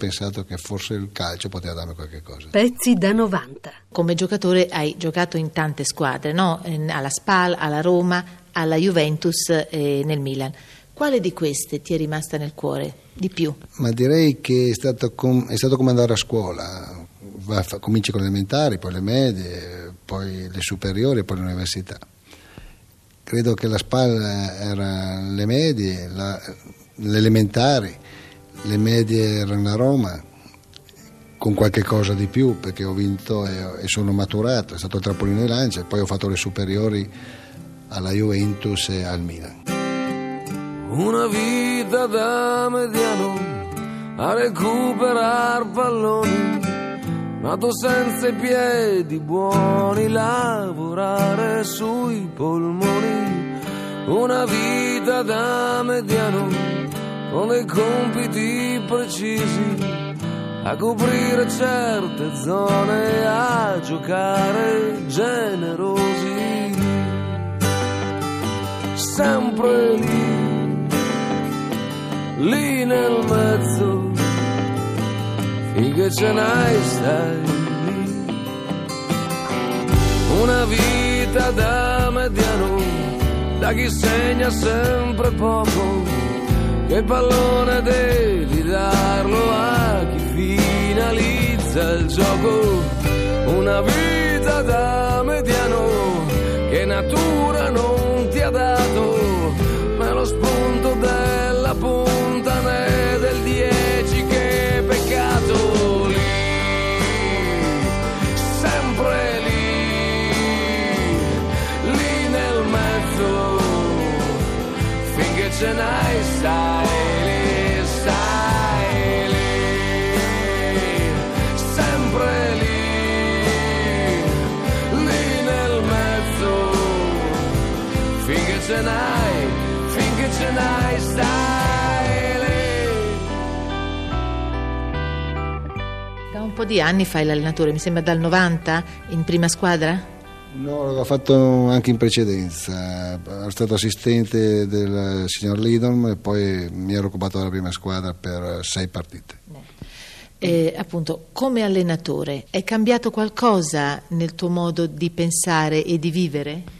pensato che forse il calcio poteva darmi qualche cosa. Pezzi da 90. Come giocatore hai giocato in tante squadre, no? alla Spal, alla Roma, alla Juventus e nel Milan. Quale di queste ti è rimasta nel cuore di più? Ma direi che è stato, com- è stato come andare a scuola. Va, cominci con le elementari, poi le medie, poi le superiori e poi l'università. Credo che la SPAL era le medie, la, le elementari, le medie erano a Roma, con qualche cosa di più perché ho vinto e, e sono maturato, è stato il trampolino di lancia e poi ho fatto le superiori alla Juventus e al Milan. Una vita da mediano a recuperare palloni, nato senza i piedi buoni, lavorare sui polmoni. Una vita da mediano con dei compiti precisi a coprire certe zone, a giocare generosi sempre lì, lì nel mezzo, finché ce n'hai stai lì. Una vita da mediano, da chi segna sempre poco, che pallone devi darlo a chi finalizza il gioco. Una vita da mediano, che natura non dato, ce n'hai, finché ce n'hai stai lì. Da un po' di anni fai l'allenatore, mi sembra dal 90 in prima squadra? No, l'ho fatto anche in precedenza, ero stato assistente del signor Lidom e poi mi ero occupato della prima squadra per sei partite. Eh, appunto, come allenatore, è cambiato qualcosa nel tuo modo di pensare e di vivere?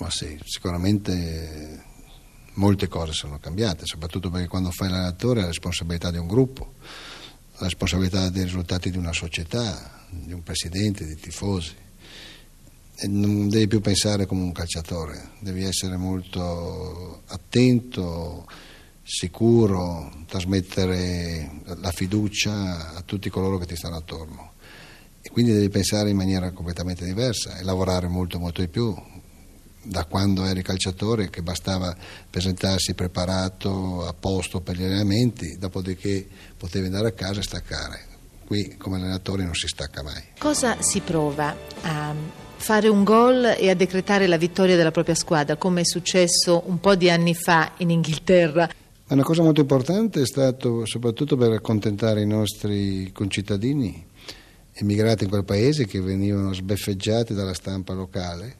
Ma sì, sicuramente molte cose sono cambiate, soprattutto perché quando fai l'allenatore hai la responsabilità di un gruppo, la responsabilità dei risultati di una società, di un presidente, di tifosi. E non devi più pensare come un calciatore, devi essere molto attento, sicuro, trasmettere la fiducia a tutti coloro che ti stanno attorno. E quindi devi pensare in maniera completamente diversa e lavorare molto molto di più, da quando eri calciatore che bastava presentarsi preparato a posto per gli allenamenti, dopodiché potevi andare a casa e staccare. Qui come allenatore non si stacca mai. Cosa si prova a fare un gol e a decretare la vittoria della propria squadra, come è successo un po' di anni fa in Inghilterra? Una cosa molto importante è stato soprattutto per accontentare i nostri concittadini emigrati in quel paese che venivano sbeffeggiati dalla stampa locale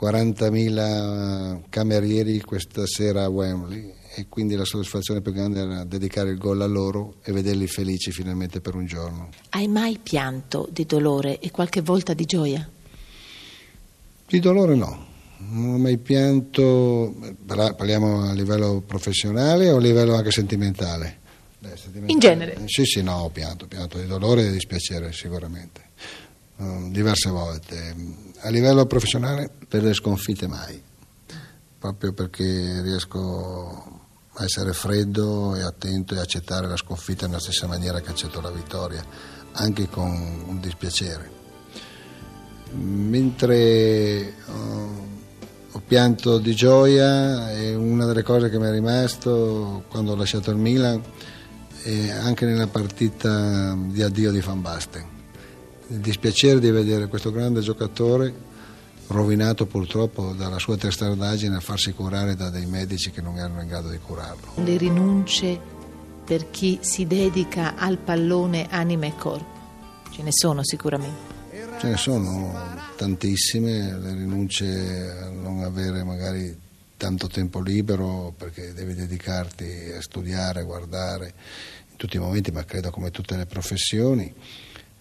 40.000 camerieri questa sera a Wembley e quindi la soddisfazione più grande era dedicare il gol a loro e vederli felici finalmente per un giorno. Hai mai pianto di dolore e qualche volta di gioia? Di dolore no, non ho mai pianto, parliamo a livello professionale o a livello anche sentimentale? Beh, sentimentale. In genere? Sì, sì, no, ho pianto, pianto di dolore e di dispiacere sicuramente. Um, diverse volte. A livello professionale? Per le sconfitte mai, proprio perché riesco a essere freddo e attento e accettare la sconfitta nella stessa maniera che accetto la vittoria, anche con un dispiacere. Mentre uh, ho pianto di gioia e una delle cose che mi è rimasto quando ho lasciato il Milan è anche nella partita di addio di Van Basten il dispiacere di vedere questo grande giocatore rovinato purtroppo dalla sua testardaggine a farsi curare da dei medici che non erano in grado di curarlo. Le rinunce per chi si dedica al pallone anima e corpo, ce ne sono sicuramente. Ce ne sono tantissime, le rinunce a non avere magari tanto tempo libero perché devi dedicarti a studiare, a guardare tutti i momenti, ma credo come tutte le professioni.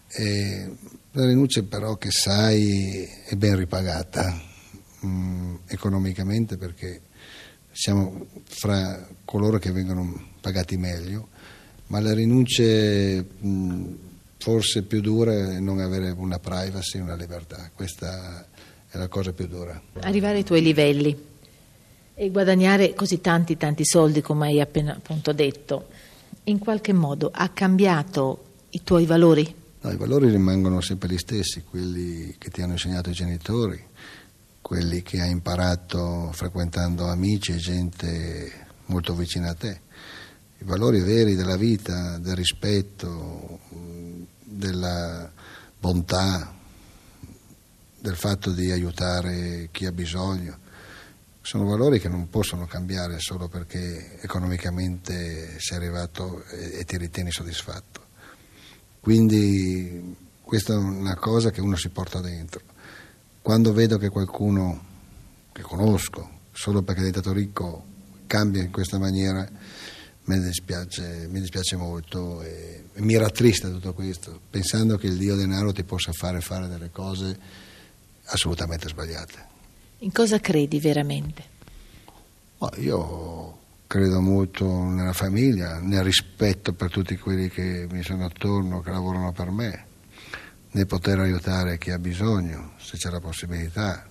E la rinuncia però che sai è ben ripagata mh, mm, economicamente perché siamo fra coloro che vengono pagati meglio, ma la rinuncia mh, mm, forse più dura è non avere una privacy, una libertà, questa è la cosa più dura. Arrivare ai tuoi livelli e guadagnare così tanti tanti soldi come hai appena appunto detto, in qualche modo ha cambiato i tuoi valori? No, i valori rimangono sempre gli stessi, quelli che ti hanno insegnato i genitori, quelli che hai imparato frequentando amici e gente molto vicina a te. I valori veri della vita, del rispetto, della bontà, del fatto di aiutare chi ha bisogno. Sono valori che non possono cambiare solo perché economicamente sei arrivato e, ti ritieni soddisfatto. Quindi questa è una cosa che uno si porta dentro. Quando vedo che qualcuno che conosco, solo perché è diventato ricco, cambia in questa maniera, mi dispiace, mi dispiace molto e, mi rattrista tutto questo, pensando che il Dio denaro ti possa fare fare delle cose assolutamente sbagliate. In cosa credi veramente? Oh, io credo molto nella famiglia, nel rispetto per tutti quelli che mi sono attorno, che lavorano per me, nel poter aiutare chi ha bisogno, se c'è la possibilità,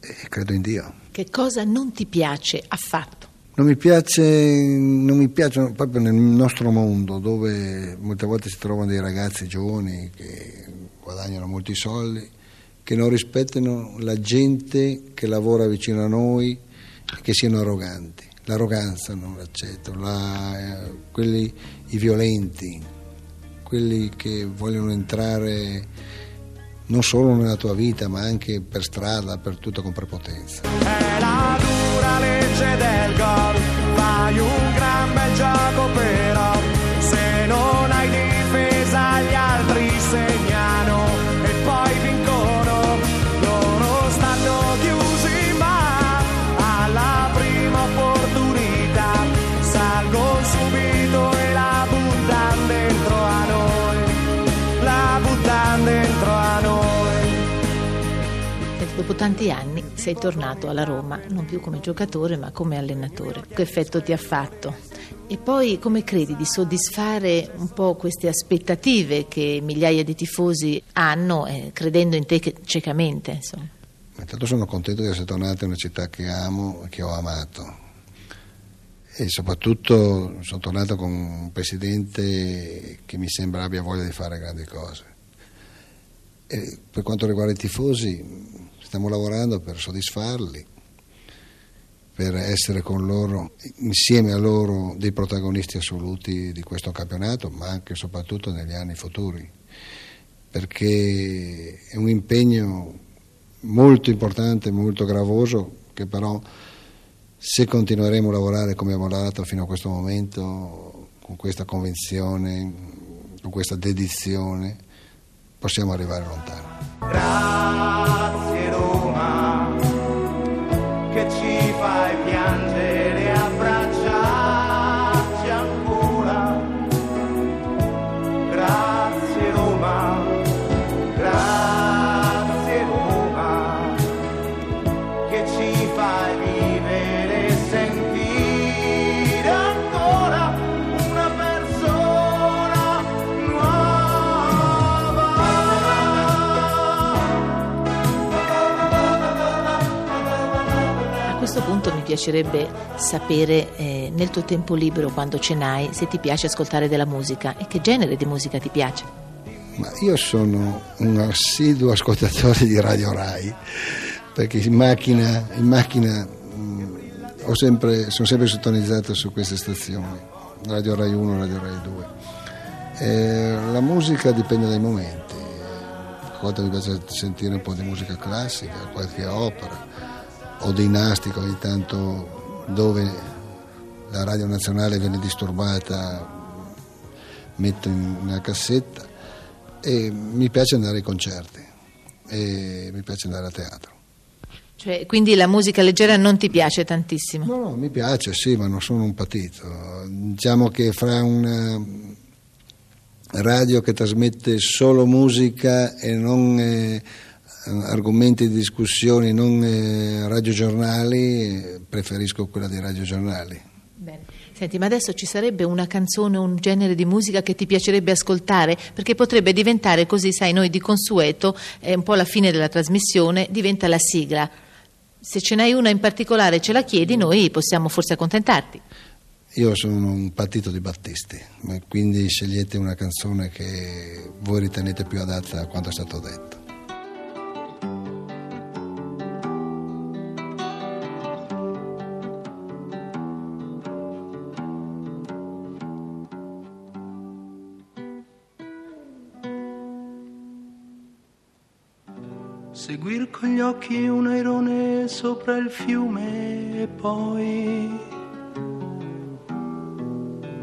e credo in Dio. Che cosa non ti piace affatto? Non mi piace, non mi piace proprio nel nostro mondo dove molte volte si trovano dei ragazzi giovani che guadagnano molti soldi, che non rispettano la gente che lavora vicino a noi e che siano arroganti. L'arroganza non l'accetto, la, eh, quelli, i violenti, quelli che vogliono entrare non solo nella tua vita ma anche per strada, per tutto con prepotenza. È la dura legge del gol, fai un gran bel Dopo tanti anni sei tornato alla Roma, non più come giocatore ma come allenatore. Che effetto ti ha fatto? E poi come credi di soddisfare un po' queste aspettative che migliaia di tifosi hanno, eh, credendo in te ciecamente? Insomma. Intanto sono contento di essere tornato in una città che amo e che ho amato. E soprattutto sono tornato con un presidente che mi sembra abbia voglia di fare grandi cose. E per quanto riguarda i tifosi, stiamo lavorando per soddisfarli, per essere con loro, insieme a loro, dei protagonisti assoluti di questo campionato, ma anche e soprattutto negli anni futuri, perché è un impegno molto importante, molto gravoso, che però se continueremo a lavorare come abbiamo lavorato fino a questo momento, con questa convinzione, con questa dedizione, possiamo arrivare lontano. Piacerebbe sapere eh, nel tuo tempo libero, quando ce n'hai, se ti piace ascoltare della musica e che genere di musica ti piace. Ma io sono un assiduo ascoltatore di Radio Rai, perché in macchina, in macchina mh, ho sempre, sono sempre sintonizzato su queste stazioni, Radio Rai 1, Radio Rai 2. E la musica dipende dai momenti, a volte mi piace sentire un po' di musica classica, qualche opera, o dei Nastic ogni tanto dove la radio nazionale viene disturbata, metto in una cassetta e mi piace andare ai concerti e mi piace andare a teatro. Cioè, quindi la musica leggera non ti piace tantissimo? No, no, mi piace, sì, ma non sono un patito. Diciamo che fra una radio che trasmette solo musica e non eh, argomenti di discussione, non eh, radiogiornali, preferisco quella dei radiogiornali. Bene. Senti, ma adesso ci sarebbe una canzone, un genere di musica che ti piacerebbe ascoltare? Perché potrebbe diventare così, sai, noi di consueto, è un po' la fine della trasmissione, diventa la sigla. Se ce n'hai una in particolare ce la chiedi, noi possiamo forse accontentarti. Io sono un partito di Battisti, quindi scegliete una canzone che voi ritenete più adatta a quanto è stato detto. Seguir con gli occhi un airone sopra il fiume e poi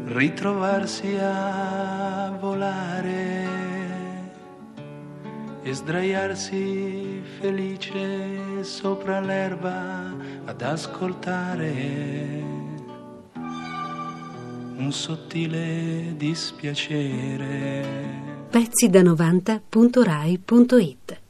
ritrovarsi a volare e sdraiarsi felice sopra l'erba ad ascoltare un sottile dispiacere. Pezzi da 90.rai.it